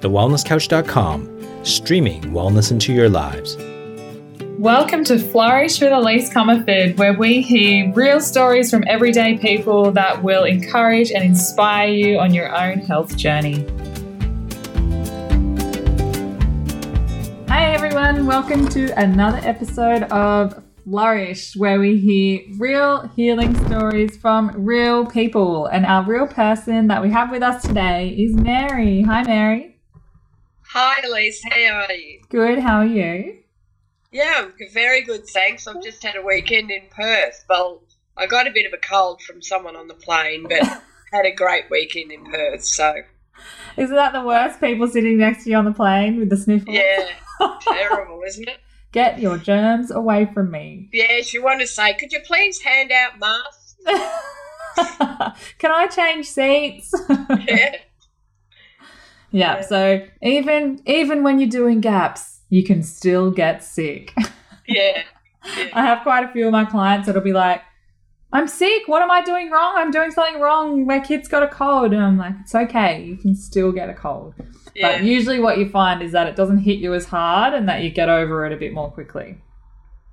thewellnesscouch.com, streaming wellness into your lives. Welcome to Flourish with Elyse Comerford, where we hear real stories from everyday people that will encourage and inspire you on your own health journey. Hey everyone, welcome to another episode of Flourish, where we hear real healing stories from real people. And our real person that we have with us today is Mary. Hi, Mary. Hi, Elyse. How are you? Good. How are you? Yeah, very good, thanks. I've just had a weekend in Perth. Well, I got a bit of a cold from someone on the plane, but had a great weekend in Perth. So, isn't that the worst? People sitting next to you on the plane with the sniffles. Yeah, terrible, isn't it? Get your germs away from me. Yeah, she wanted to say, could you please hand out masks? Can I change seats? yeah. Yeah. Yeah. So even even when you're doing gaps, you can still get sick. Yeah. yeah. I have quite a few of my clients that'll be like, I'm sick. What am I doing wrong? I'm doing something wrong. My kid's got a cold. And I'm like, it's okay. You can still get a cold. Yeah. But usually what you find is that it doesn't hit you as hard and that you get over it a bit more quickly.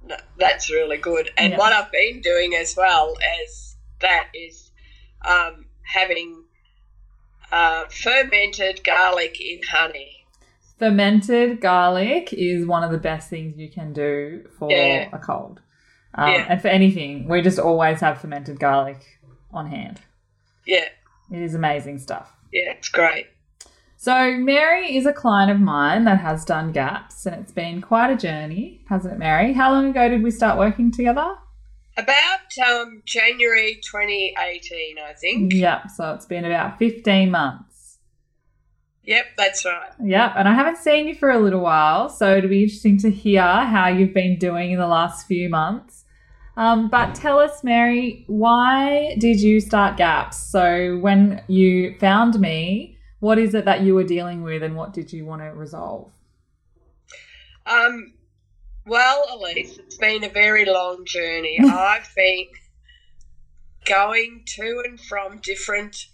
No, that's really good. And Yeah. what I've been doing as well as that is um, having uh, fermented garlic in honey. Fermented garlic is one of the best things you can do for Yeah. a cold. Um, Yeah. And for anything, we just always have fermented garlic on hand. Yeah, It is amazing stuff. yeah, it's great. So, Mary is a client of mine that has done GAPS, and it's been quite a journey, hasn't it, Mary? How long ago did we start working together? About um, January 2018, I think. Yep, so it's been about 15 months. Yep, that's right. Yep, and I haven't seen you for a little while, so it'll be interesting to hear how you've been doing in the last few months. Um, but tell us, Mary, why did you start GAPS? So, when you found me, what is it that you were dealing with, and what did you want to resolve? Um, well, Elyse, it's been a very long journey. I've been going to and from different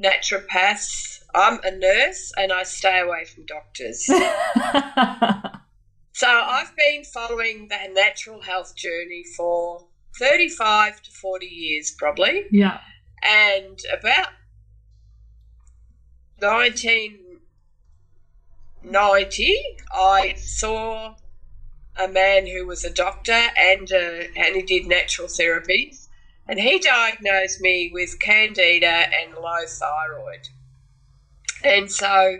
naturopaths. I'm a nurse and I stay away from doctors. So I've been following the natural health journey for 35 to 40 years, probably. yeah. And about 1990, I saw a man who was a doctor and uh, and he did natural therapies, and he diagnosed me with candida and low thyroid. And so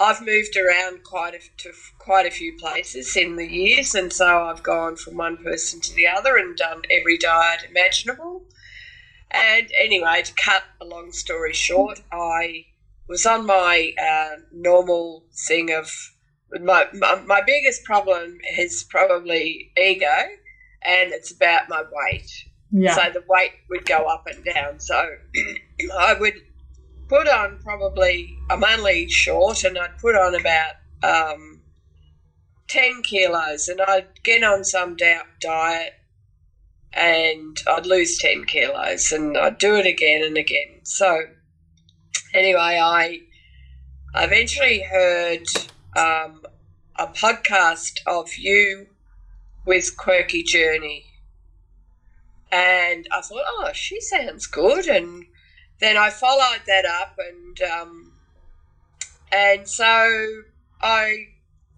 I've moved around quite a, to quite a few places in the years, and so I've gone from one person to the other and done every diet imaginable. And anyway, to cut a long story short, I was on my uh, normal thing of my, my my biggest problem is probably ego, and it's about my weight. Yeah. So the weight would go up and down. So I would put on probably, I'm only short, and I'd put on about um, 10 kilos, and I'd get on some da- diet and I'd lose 10 kilos, and I'd do it again and again. So anyway, I eventually heard um, a podcast of you with Quirky Journey. And I thought, oh, she sounds good. And then I followed that up, and um, and so I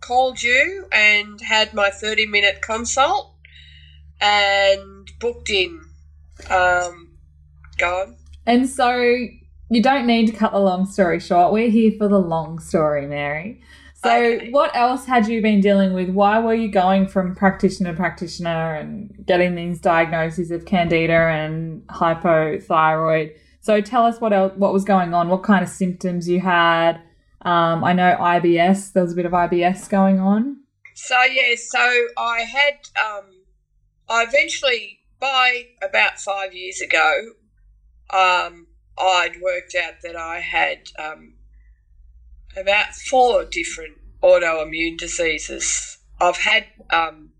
called you and had my thirty minute consult and booked in. Um, go on. And so you don't need to cut the long story short. We're here for the long story, Mary. So, Okay. what else had you been dealing with? Why were you going from practitioner to practitioner and getting these diagnoses of candida and hypothyroid? So, tell us what else, what was going on, what kind of symptoms you had. Um, I know IBS. There was a bit of IBS going on. So yeah, so I had um, I eventually by about five years ago, um, I'd worked out that I had um, about four different autoimmune diseases. I've had um,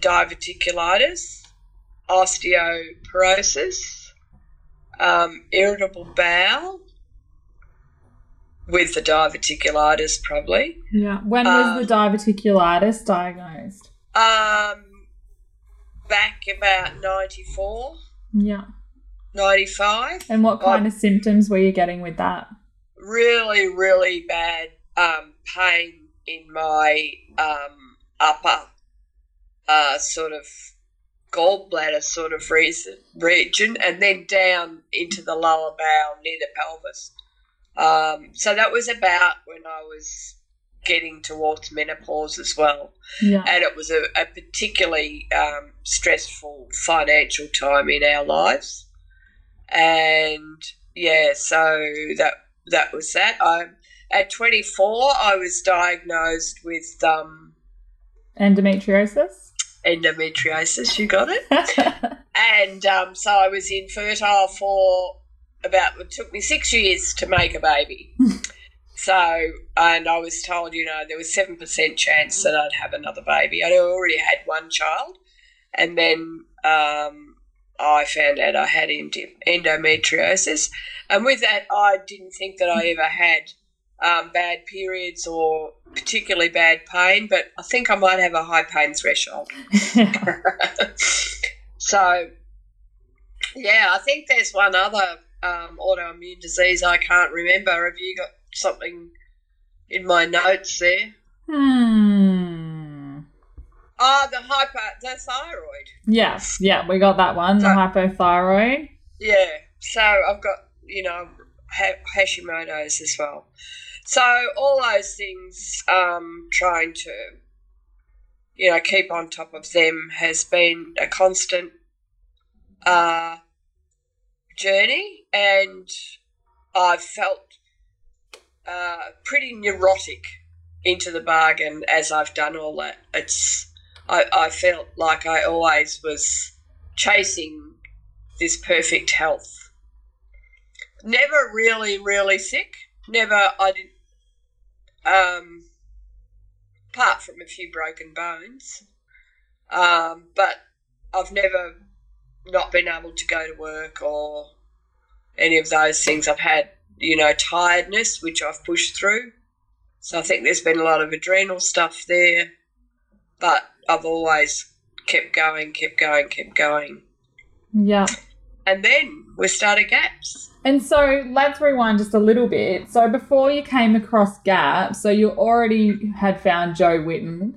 diverticulitis, osteoporosis, um, irritable bowel, with the diverticulitis, probably. Yeah. When was Um, the diverticulitis diagnosed? Um, back about 94, Yeah. 95. And what kind of symptoms were you getting with that? Really, really bad um, pain in my um, upper uh, sort of gallbladder sort of reason, region and then down into the lower bowel near the pelvis. Um, so that was about when I was getting towards menopause as well. Yeah. and it was a, a particularly um, stressful financial time in our lives. And yeah, so that that was that. I at 24, I was diagnosed with um, Endometriosis? endometriosis. You got it. And um, so I was infertile for about, it took me six years to make a baby. so, and I was told, you know, there was 7% chance that I'd have another baby. I'd already had one child. And then um, I found out I had endometriosis. And with that, I didn't think that I ever had um, bad periods or particularly bad pain, but I think I might have a high pain threshold. so, yeah, I think there's one other um, autoimmune disease I can't remember. Have you got something in my notes there? hmm. Oh, the hyper, the thyroid. Yes, Yeah, we got that one. The hypothyroid. Yeah. So I've got, you know, ha- Hashimoto's as well. So all those things, um, trying to, you know, keep on top of them has been a constant uh, journey, and I've felt uh, pretty neurotic into the bargain as I've done all that. It's I, I felt like I always was chasing this perfect health. Never really, really sick. Never, I didn't, um, apart from a few broken bones. Um, but I've never not been able to go to work or any of those things. I've had, you know, tiredness, which I've pushed through. So I think there's been a lot of adrenal stuff there. But I've always kept going, kept going, kept going. Yeah. And then we started gaps. And so let's rewind just a little bit. So before you came across GAPS, so you already had found Jo Whitton.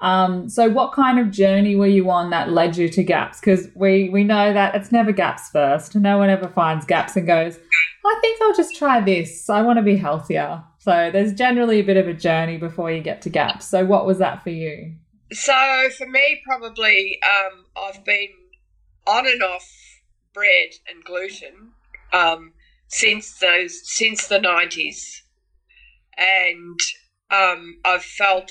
Um, so what kind of journey were you on that led you to gaps? Because we we know that it's never gaps first. No one ever finds gaps and goes, I think I'll just try this. I want to be healthier. So there's generally a bit of a journey before you get to gaps. So what was that for you? So for me, probably um, I've been on and off bread and gluten um, since those since the nineties, and um, I've felt.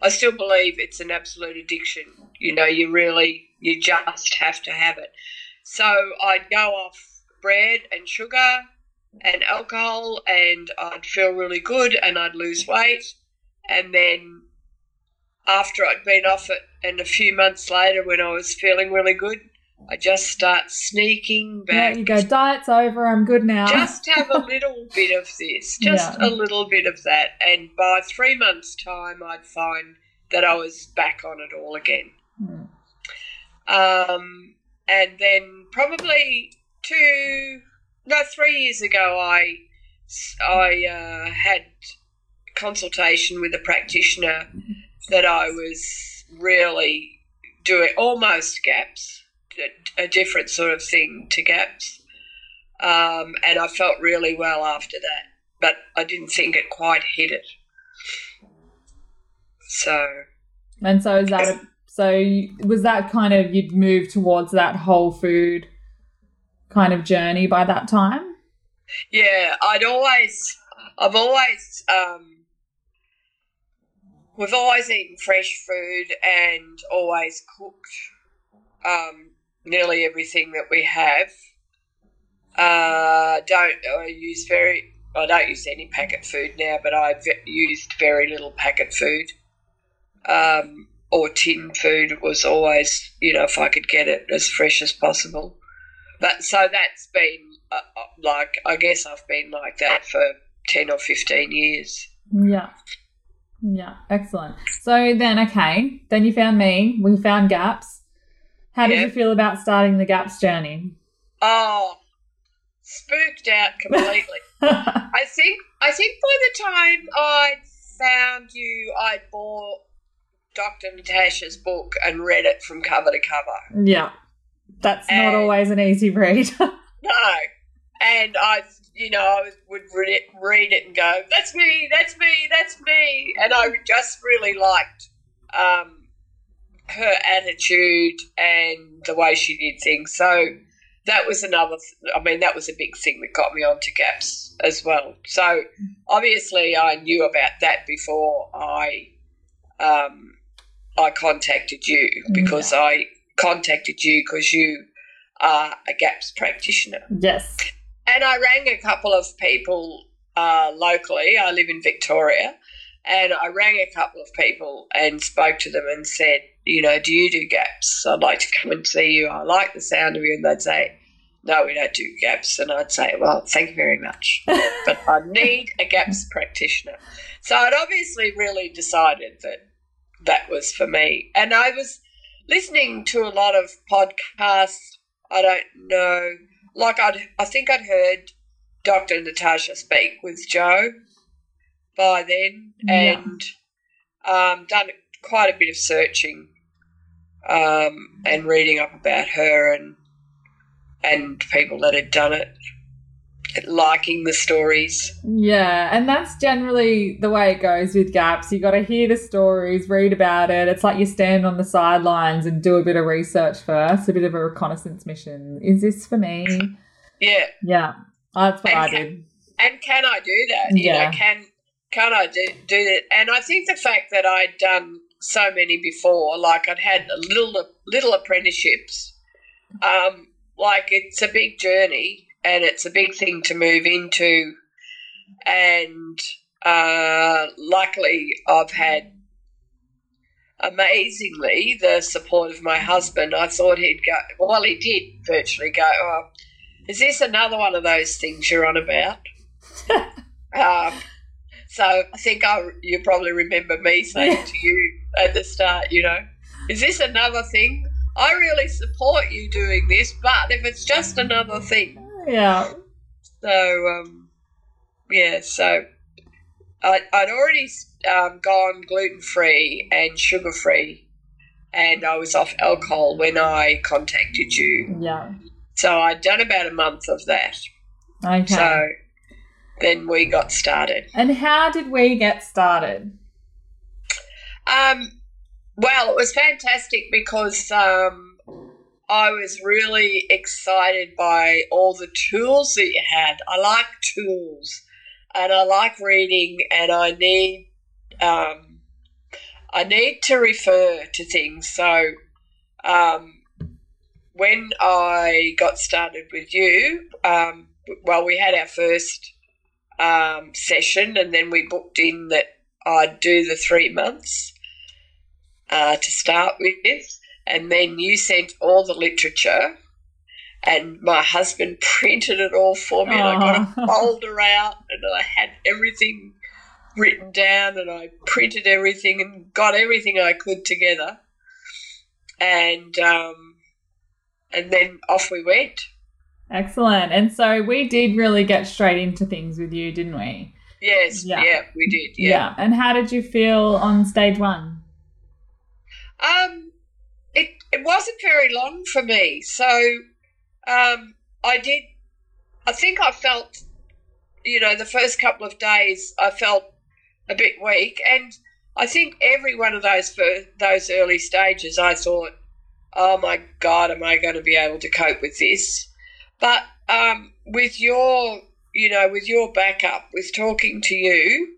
I still believe it's an absolute addiction. You know, you really, you just have to have it. So I'd go off bread and sugar and alcohol, and I'd feel really good, and I'd lose weight, and then after I'd been off it, and a few months later, when I was feeling really good, I just start sneaking back. you go, diet's over, I'm good now. Just have a little bit of this, just Yeah. a little bit of that, and by three months' time, I'd find that I was back on it all again. Hmm. Um, and then probably two, no, three years ago, I I uh, had consultation with a practitioner that I was really doing almost gaps, a, a different sort of thing to gaps, um, and I felt really well after that. But I didn't think it quite hit it. So And so is that a, so was that kind of you'd moved towards that whole food kind of journey by that time? Yeah, I'd always, I've always, um, we've always eaten fresh food and always cooked um, nearly everything that we have. Uh, don't I use very, I don't use any packet food now, but I've used very little packet food. Um, or tin food was always, you know, if I could get it as fresh as possible. But so that's been uh, uh, like I guess I've been like that for 10 or 15 years. Yeah. Yeah, excellent. So then, okay, then you found me. We found gaps. How did you feel about starting the gaps journey? Oh, spooked out completely. I think I think by the time I found you, I bought Dr. Natasha's book and read it from cover to cover. yeah, that's not always an easy read. No, and I, you know, I would read it, and go, "That's me, that's me, that's me," and I just really liked um, her attitude and the way she did things. So that was another. th- I mean, that was a big thing that got me onto Gaps as well. So obviously, I knew about that before I um, I contacted you because I contacted you because you are a Gaps practitioner. yes. And I rang a couple of people uh, locally. I live in Victoria. And I rang a couple of people and spoke to them and said, you know, do you do gaps? I'd like to come and see you. I like the sound of you. And they'd say, no, we don't do gaps. And I'd say, well, thank you very much. but I need a gaps practitioner. So I'd obviously really decided that that was for me. And I was listening to a lot of podcasts. I don't know like I'd, I think I'd heard Dr. Natasha speak with Jo by then Yeah. and um, done quite a bit of searching um, and reading up about her and and people that had done it, liking the stories. Yeah, and that's generally the way it goes with gaps. You got to hear the stories, read about it. It's like you stand on the sidelines and do a bit of research first, a bit of a reconnaissance mission. Is this for me? Yeah, Yeah, that's what I Okay. did. and can I do that? You Yeah. know, can can I do, do that? And I think the fact that I'd done so many before, like I'd had a little little apprenticeships, um, like it's a big journey and it's a big thing to move into. And uh, luckily, I've had amazingly the support of my husband. I thought he'd go, well, he did virtually go, oh, is this another one of those things you're on about? um, so I think I, you probably remember me saying to you at the start, you know, is this another thing? I really support you doing this, but if it's just another thing, Yeah, so um, yeah, so I, I'd already um, gone gluten free and sugar free, and I was off alcohol when I contacted you. yeah. So I'd done about a month of that. Okay. So then we got started. and how did we get started? Um, well, it was fantastic because um, I was really excited by all the tools that you had. I like tools, and I like reading, and I need um, I need to refer to things. So um, when I got started with you, um, well, we had our first um, session, and then we booked in that I'd do the three months uh, to start with, and then you sent all the literature, and my husband printed it all for me, and I got a folder out, and I had everything written down, and I printed everything and got everything I could together, and um, and then off we went. Excellent. And so we did really get straight into things with you, didn't we? Yes, Yeah. yeah, we did, yeah. And how did you feel on stage one? Um, it wasn't very long for me, so um, I did. I think I felt, you know, the first couple of days I felt a bit weak, and I think every one of those fir- those early stages, I thought, "Oh my God, am I going to be able to cope with this?" But um, with your, you know, with your backup, with talking to you,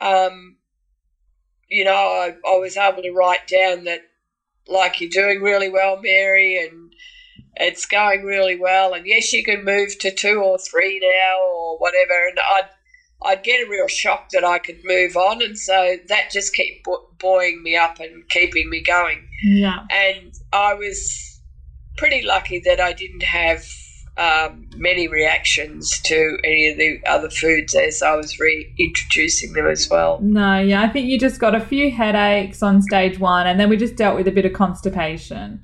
um, you know, I, I was able to write down that, like, you're doing really well, Mary, and it's going really well. And yes, you can move to two or three now or whatever. And I'd, I'd get a real shock that I could move on. And so that just kept buoying me up and keeping me going. Yeah. And I was pretty lucky that I didn't have um, many reactions to any of the other foods as I was reintroducing them as well. No, yeah, I think you just got a few headaches on stage one, and then we just dealt with a bit of constipation.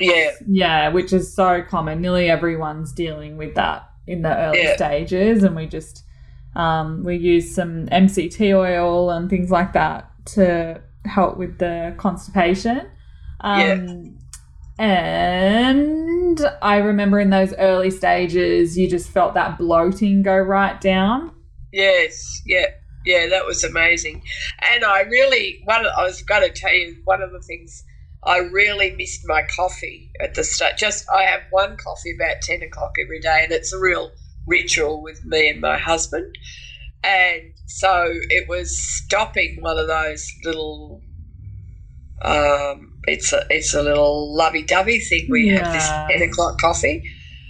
Yeah, Yeah, which is so common. Nearly everyone's dealing with that in the early Yeah. stages, and we just um, we use some MCT oil and things like that to help with the constipation. Um, And I remember in those early stages, you just felt that bloating go right down. yes, yeah, yeah, that was amazing. And I really, one of, I was going to tell you, one of the things I really missed my coffee at the start. Just, I have one coffee about 10 o'clock every day, and it's a real ritual with me and my husband. And so it was stopping one of those little, um, it's a, it's a little lovey dovey thing We you have this 10 o'clock coffee.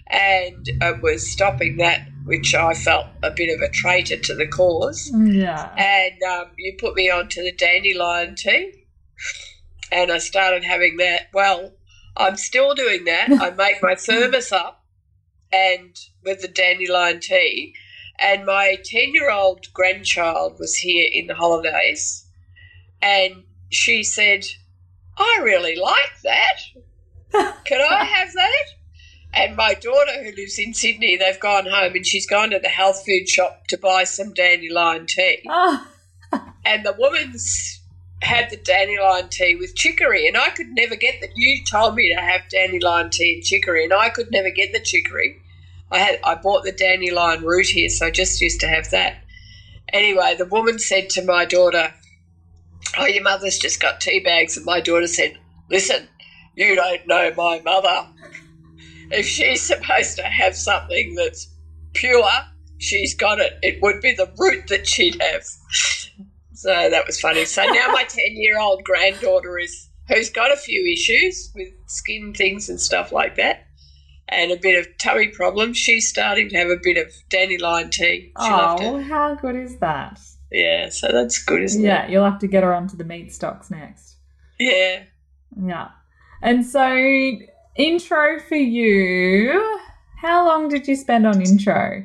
And it was stopping that, which I felt a bit of a traitor to the cause Yeah. and um, you put me on to the dandelion tea, and I started having that. Well, I'm still doing that. I make my thermos up, and with the dandelion tea, and my ten-year-old grandchild was here in the holidays, and she said, "I really like that. Can I have that?" And my daughter, who lives in Sydney, they've gone home and she's gone to the health food shop to buy some dandelion tea Oh, and the woman's had the dandelion tea with chicory, and I could never get that. You told me to have dandelion tea and chicory, and I could never get the chicory. I had I bought the dandelion root here, so I just used to have that. Anyway, the woman said to my daughter, "Oh, your mother's just got tea bags," and my daughter said, "Listen, you don't know my mother. If she's supposed to have something that's pure, she's got it. It would be the root that she'd have." So that was funny. So now my ten-year-old granddaughter is who's got a few issues with skin things and stuff like that, and a bit of tummy problems. She's starting to have a bit of dandelion tea. She loved oh, how good is that? Yeah, so that's good, isn't Yeah, it? you'll have to get her onto the meat stocks next. Yeah. Yeah. And so, intro for you. How long did you spend on intro?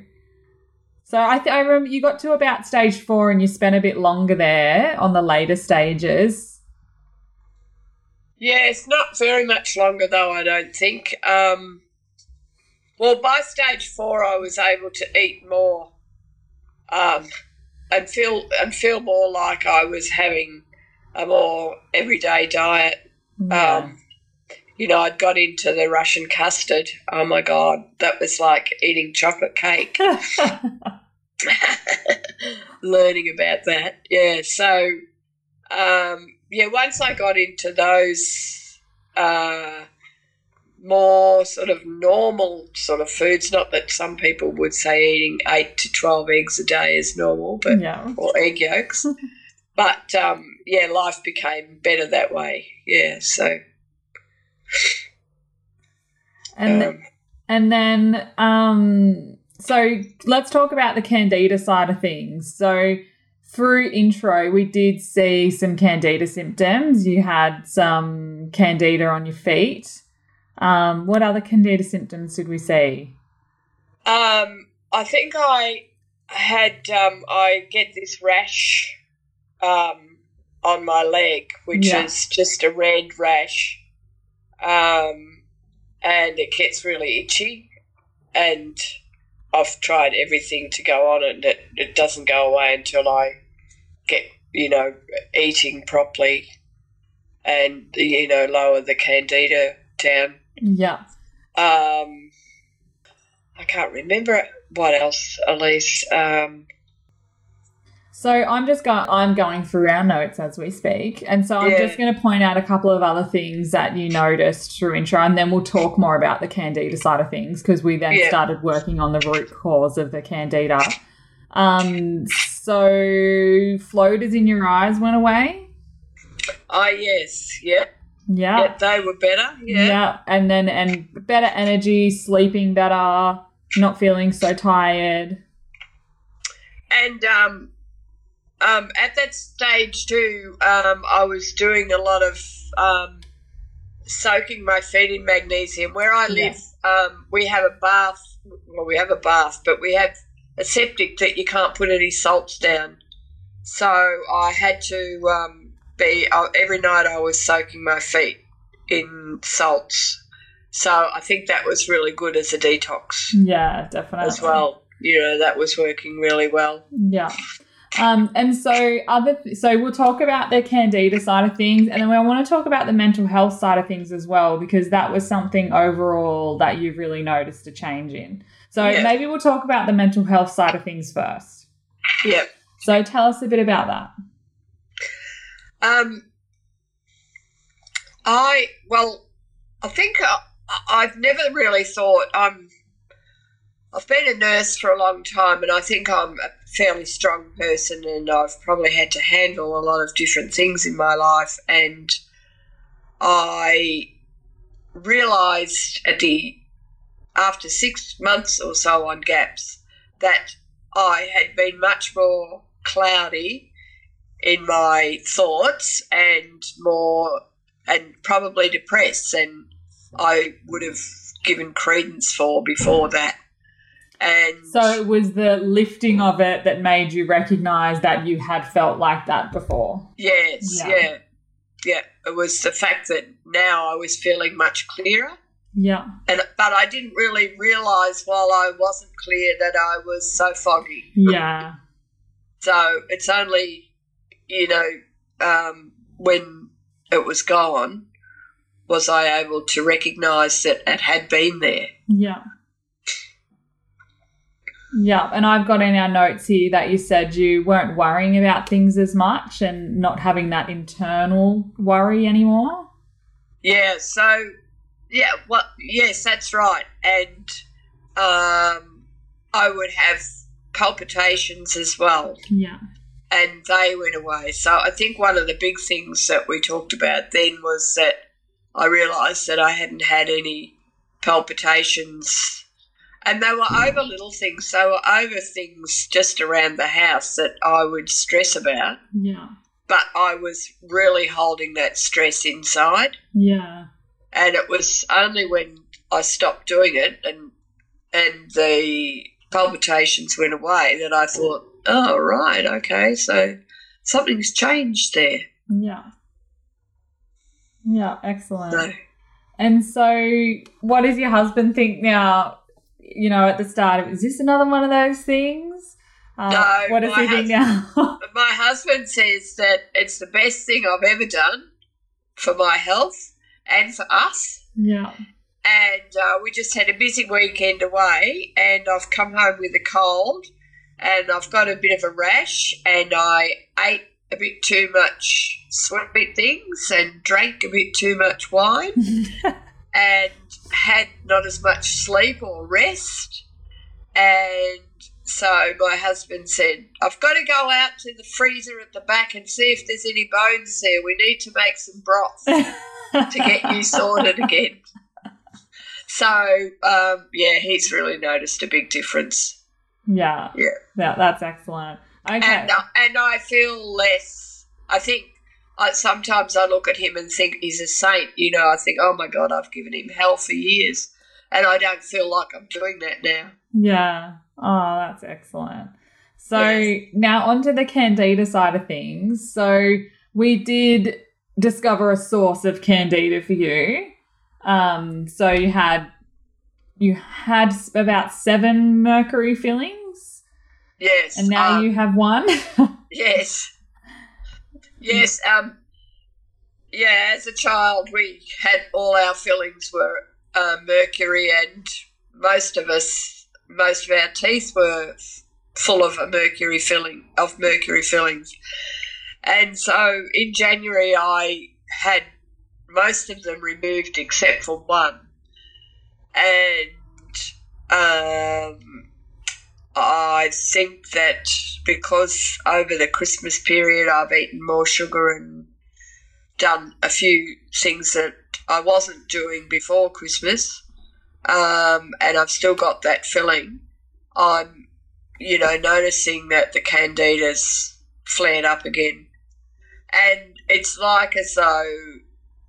So I, th- I remember you got to about stage four and you spent a bit longer there on the later stages. Yeah, it's not very much longer though, I don't think. Um, well, by stage four, I was able to eat more um, and feel and feel more like I was having a more everyday diet. Yeah. Um, you know, I'd got into the Russian custard. Oh my god, that was like eating chocolate cake. learning about that. Yeah, so um, yeah, once I got into those uh, more sort of normal sort of foods, not that some people would say eating eight to twelve eggs a day is normal, but yeah. or egg yolks. but um, yeah, life became better that way. Yeah, so And um, and then um so let's talk about the candida side of things. So through intro we did see some candida symptoms. You had some candida on your feet. Um what other candida symptoms did we see? Um, I think I had um, I get this rash um, on my leg, which Yeah. is just a red rash, um, and it gets really itchy. And I've tried everything to go on it, and it, it doesn't go away until I get you know eating properly, and you know lower the candida down. Yeah. Um, I can't remember what else, Elyse. Um, So I'm just going I'm going through our notes as we speak. And so I'm Yeah. just going to point out a couple of other things that you noticed through intro and then we'll talk more about the candida side of things because we then Yeah. started working on the root cause of the candida. Um so floaters in your eyes went away? ah, yes, yep, Yeah. they were better. Yeah, Yeah. And then and better energy, sleeping better, not feeling so tired. and um, um, at that stage too, um, I was doing a lot of um, soaking my feet in magnesium. Where I live, um, we have a bath. Well, we have a bath, but we have a septic that you can't put any salts down. So I had to um, be uh, every night. I was soaking my feet in salts. So I think that was really good as a detox Yeah, definitely. as well. You know, that was working really well. Yeah. Um, and so other so we'll talk about the candida side of things and then I want to talk about the mental health side of things as well because that was something overall that you've really noticed a change in. So Yeah. maybe we'll talk about the mental health side of things first. Yeah. So tell us a bit about that. Um, I well, I think I, I've never really thought I'm. I've been a nurse for a long time, and I think I'm a fairly strong person, and I've probably had to handle a lot of different things in my life, and I realised at the after six months or so on gaps that I had been much more cloudy in my thoughts and more and probably depressed than I would have given credence for before that. And So it was the lifting of it that made you recognize that you had felt like that before. yes, Yeah. yeah. yeah, It was the fact that now I was feeling much clearer. Yeah. And but I didn't really realise while I wasn't clear that I was so foggy. Yeah. So it's only, you know, um, when it was gone, was I able to recognise that it had been there. Yeah. Yeah, and I've got in our notes here that you said you weren't worrying about things as much and not having that internal worry anymore. Yeah, so, yeah, well, yes, that's right. And um, I would have palpitations as well, Yeah. And they went away. So I think one of the big things that we talked about then was that I realised that I hadn't had any palpitations. And they were over little things. They were over things just around the house that I would stress about. Yeah. But I was really holding that stress inside. Yeah. And it was only when I stopped doing it and and the palpitations went away that I thought, oh, right, okay, so something's changed there. Yeah. Yeah, excellent. So, And so, what does your husband think now? You know, at the start of is this another one of those things? Uh, No, what does he think now? my husband says that it's the best thing I've ever done for my health and for us. yeah. and uh, we just had a busy weekend away and i've come home with a cold and i've got a bit of a rash and i ate a bit too much sweet things and drank a bit too much wine and had not as much sleep or rest and so my husband said i've got to go out to the freezer at the back and see if there's any bones there we need to make some broth to get you sorted again. So, um, yeah, he's really noticed a big difference. Yeah. Yeah. Yeah, that's excellent. Okay. And, uh, and I feel less, I think I, sometimes I look at him and think he's a saint. You know, I think, oh my God, I've given him hell for years. And I don't feel like I'm doing that now. yeah. Oh, that's excellent. So Yes. now onto the candida side of things. So we did discover a source of candida for you. Um, so you had you had about seven mercury fillings, Yes. and now um, you have one. Yes. Yes. Um. Yeah. As a child, we had all our fillings were uh, mercury, and most of us, most of our teeth were full of a mercury filling of mercury fillings. And so in January, I had most of them removed except for one, and um, I think that because over the Christmas period I've eaten more sugar and done a few things that I wasn't doing before Christmas, um, and I've still got that filling, I'm, you know, noticing that the candida's flared up again. And it's like as though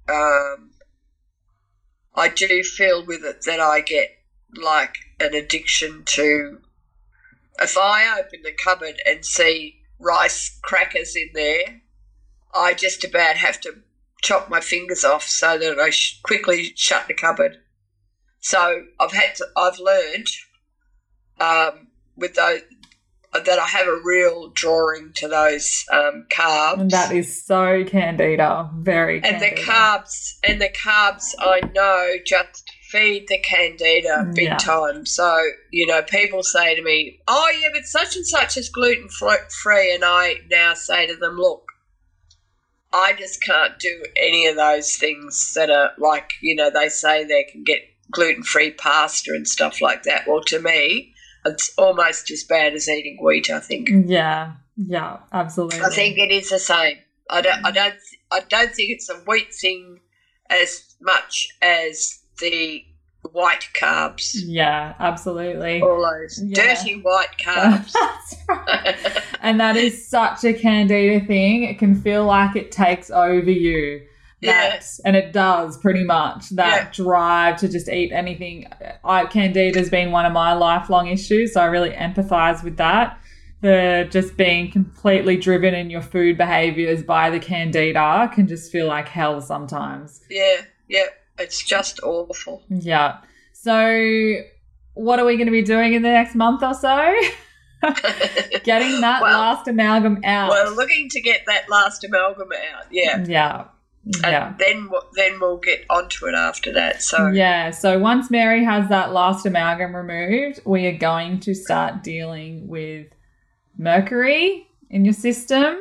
um, I do feel with it that I get like an addiction to. If I open the cupboard and see rice crackers in there, I just about have to chop my fingers off so that I sh- quickly shut the cupboard. So I've had to. I've learned um, with those that I have a real drawing to those um, carbs. And that is so candida, very and the candida. carbs and the carbs I know just feed the candida big Yeah. time. So you know, people say to me, "Oh yeah, but such and such is gluten free," and I now say to them, "Look." I just can't do any of those things that are like, you know, they say they can get gluten free pasta and stuff like that. Well, to me, it's almost as bad as eating wheat, I think. Yeah, yeah, absolutely. I think it is the same. I don't. I don't. I don't think it's a wheat thing as much as the white carbs. Yeah, absolutely. All those Yeah. dirty white carbs. Right. And that is such a candida thing. It can feel like it takes over you. Yeah. That, and it does pretty much. That Yeah. drive to just eat anything. I, candida's been one of my lifelong issues, so I really empathize with that. The just being completely driven in your food behaviors by the candida can just feel like hell sometimes. yeah. Yeah. It's just awful. Yeah. So, what are we going to be doing in the next month or so? Getting that Well- last amalgam out. We're looking to get that last amalgam out. Yeah. yeah. Yeah. Then then we'll get onto it after that. So Yeah. So once Mary has that last amalgam removed, we are going to start dealing with mercury in your system.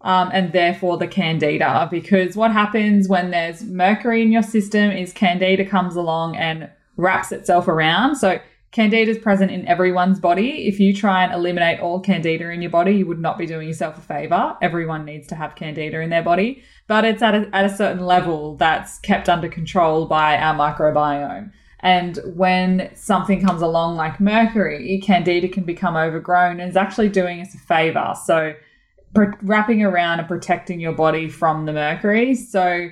Um, and therefore the candida, because what happens when there's mercury in your system is candida comes along and wraps itself around. So candida is present in everyone's body. If you try and eliminate all candida in your body, you would not be doing yourself a favor. Everyone needs to have candida in their body, but it's at a, at a certain level that's kept under control by our microbiome. And when something comes along like mercury, candida can become overgrown and is actually doing us a favor. So pr- wrapping around and protecting your body from the mercury. So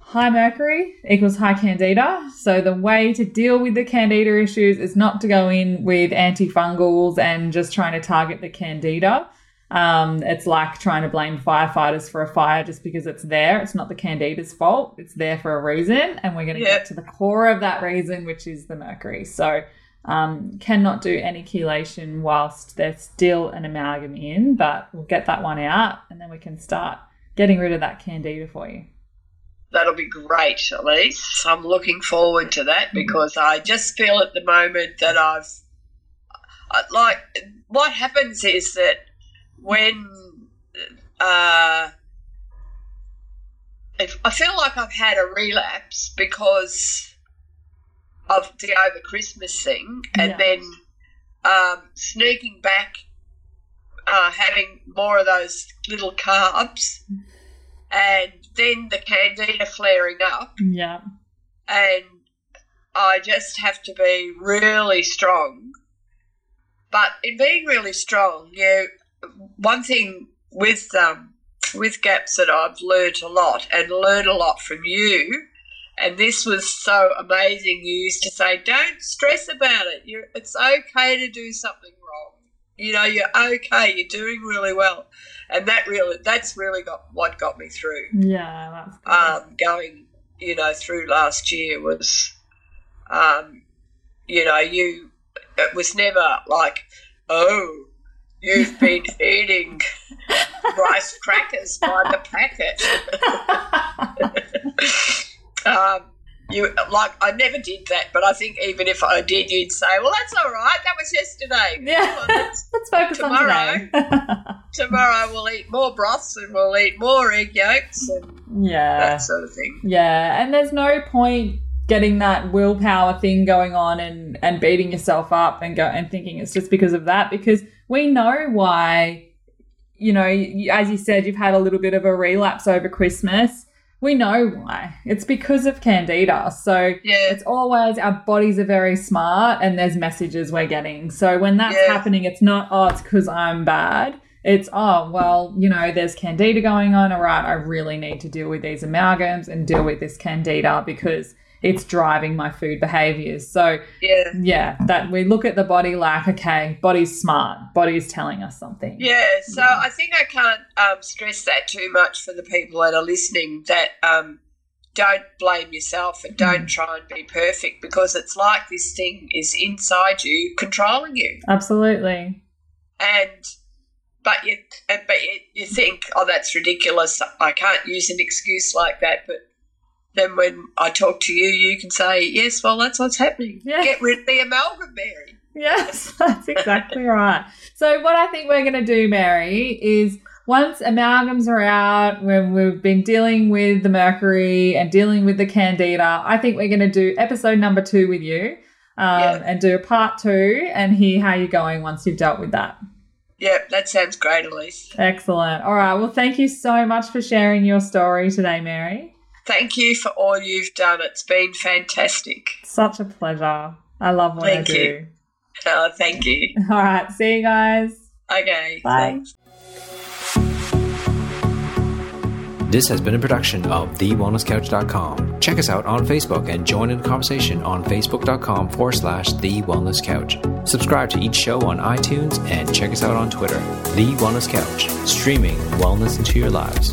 high mercury equals high candida. So the way to deal with the candida issues is not to go in with antifungals and just trying to target the candida. Um, it's like trying to blame firefighters for a fire just because it's there. It's not the candida's fault. It's there for a reason, and we're going to Yeah. get to the core of that reason, which is the mercury. So um, cannot do any chelation whilst there's still an amalgam in, but we'll get that one out, and then we can start getting rid of that candida for you. that'll be great, Elyse. I'm looking forward to that because I just feel at the moment that I've I- like what happens is that when uh, if I feel like I've had a relapse because of the over Christmas thing, and Yeah. then um, sneaking back, uh, having more of those little carbs, and then the candida flaring up, Yeah. and I just have to be really strong. But in being really strong, you one thing with um, with gaps that I've learnt a lot and learned a lot from you. And this was so amazing. You used to say, "Don't stress about it. You're, it's okay to do something wrong. You know, you're okay. You're doing really well." And that really, that's really got what got me through Yeah. That's um, going, you know, through last year was, um, you know, you, it was never like, oh, you've been eating rice crackers by the packet. um, you like I never did that, but I think even if I did, you'd say, "Well, that's all right. That was yesterday. yeah. On, let's- Let's focus tomorrow. on today. tomorrow we'll eat more broths and we'll eat more egg yolks and yeah. that sort of thing." Yeah, and there's no point getting that willpower thing going on and and beating yourself up and go and thinking it's just because of that because we know why you know as you said you've had a little bit of a relapse over Christmas. We know why. It's because of candida. So Yeah, it's always our bodies are very smart and there's messages we're getting. So when that's Yeah. happening, it's not, oh, it's because I'm bad. It's, oh, well, you know, there's candida going on. All right, I really need to deal with these amalgams and deal with this candida because it's driving my food behaviors. So Yeah. yeah, that we look at the body like, okay, body's smart, body's telling us something. Yeah, so I think I can't um, stress that too much for the people that are listening that um, don't blame yourself and don't try and be perfect because it's like this thing is inside you controlling you. Absolutely. And but you but you, you think, oh, that's ridiculous. I can't use an excuse like that. But then when I talk to you, you can say, yes, well, that's what's happening. Yeah. Get rid of the amalgam, Mary. Yes, that's exactly right. So, what I think we're going to do, Mary, is once amalgams are out, when we've been dealing with the mercury and dealing with the candida, I think we're going to do episode number two with you um, Yeah. and do a part two and hear how you're going once you've dealt with that. Yep, that sounds great, Elyse. Excellent. All right. Well, thank you so much for sharing your story today, Mary. Thank you for all you've done. It's been fantastic. Such a pleasure. I love what Thank I do. you. Oh, thank you. All right. See you guys. Okay. Bye. Thanks. This has been a production of TheWellnessCouch.com. Check us out on Facebook and join in the conversation on Facebook.com forward slash The Wellness Couch. Subscribe to each show on iTunes and check us out on Twitter. The Wellness Couch, streaming wellness into your lives.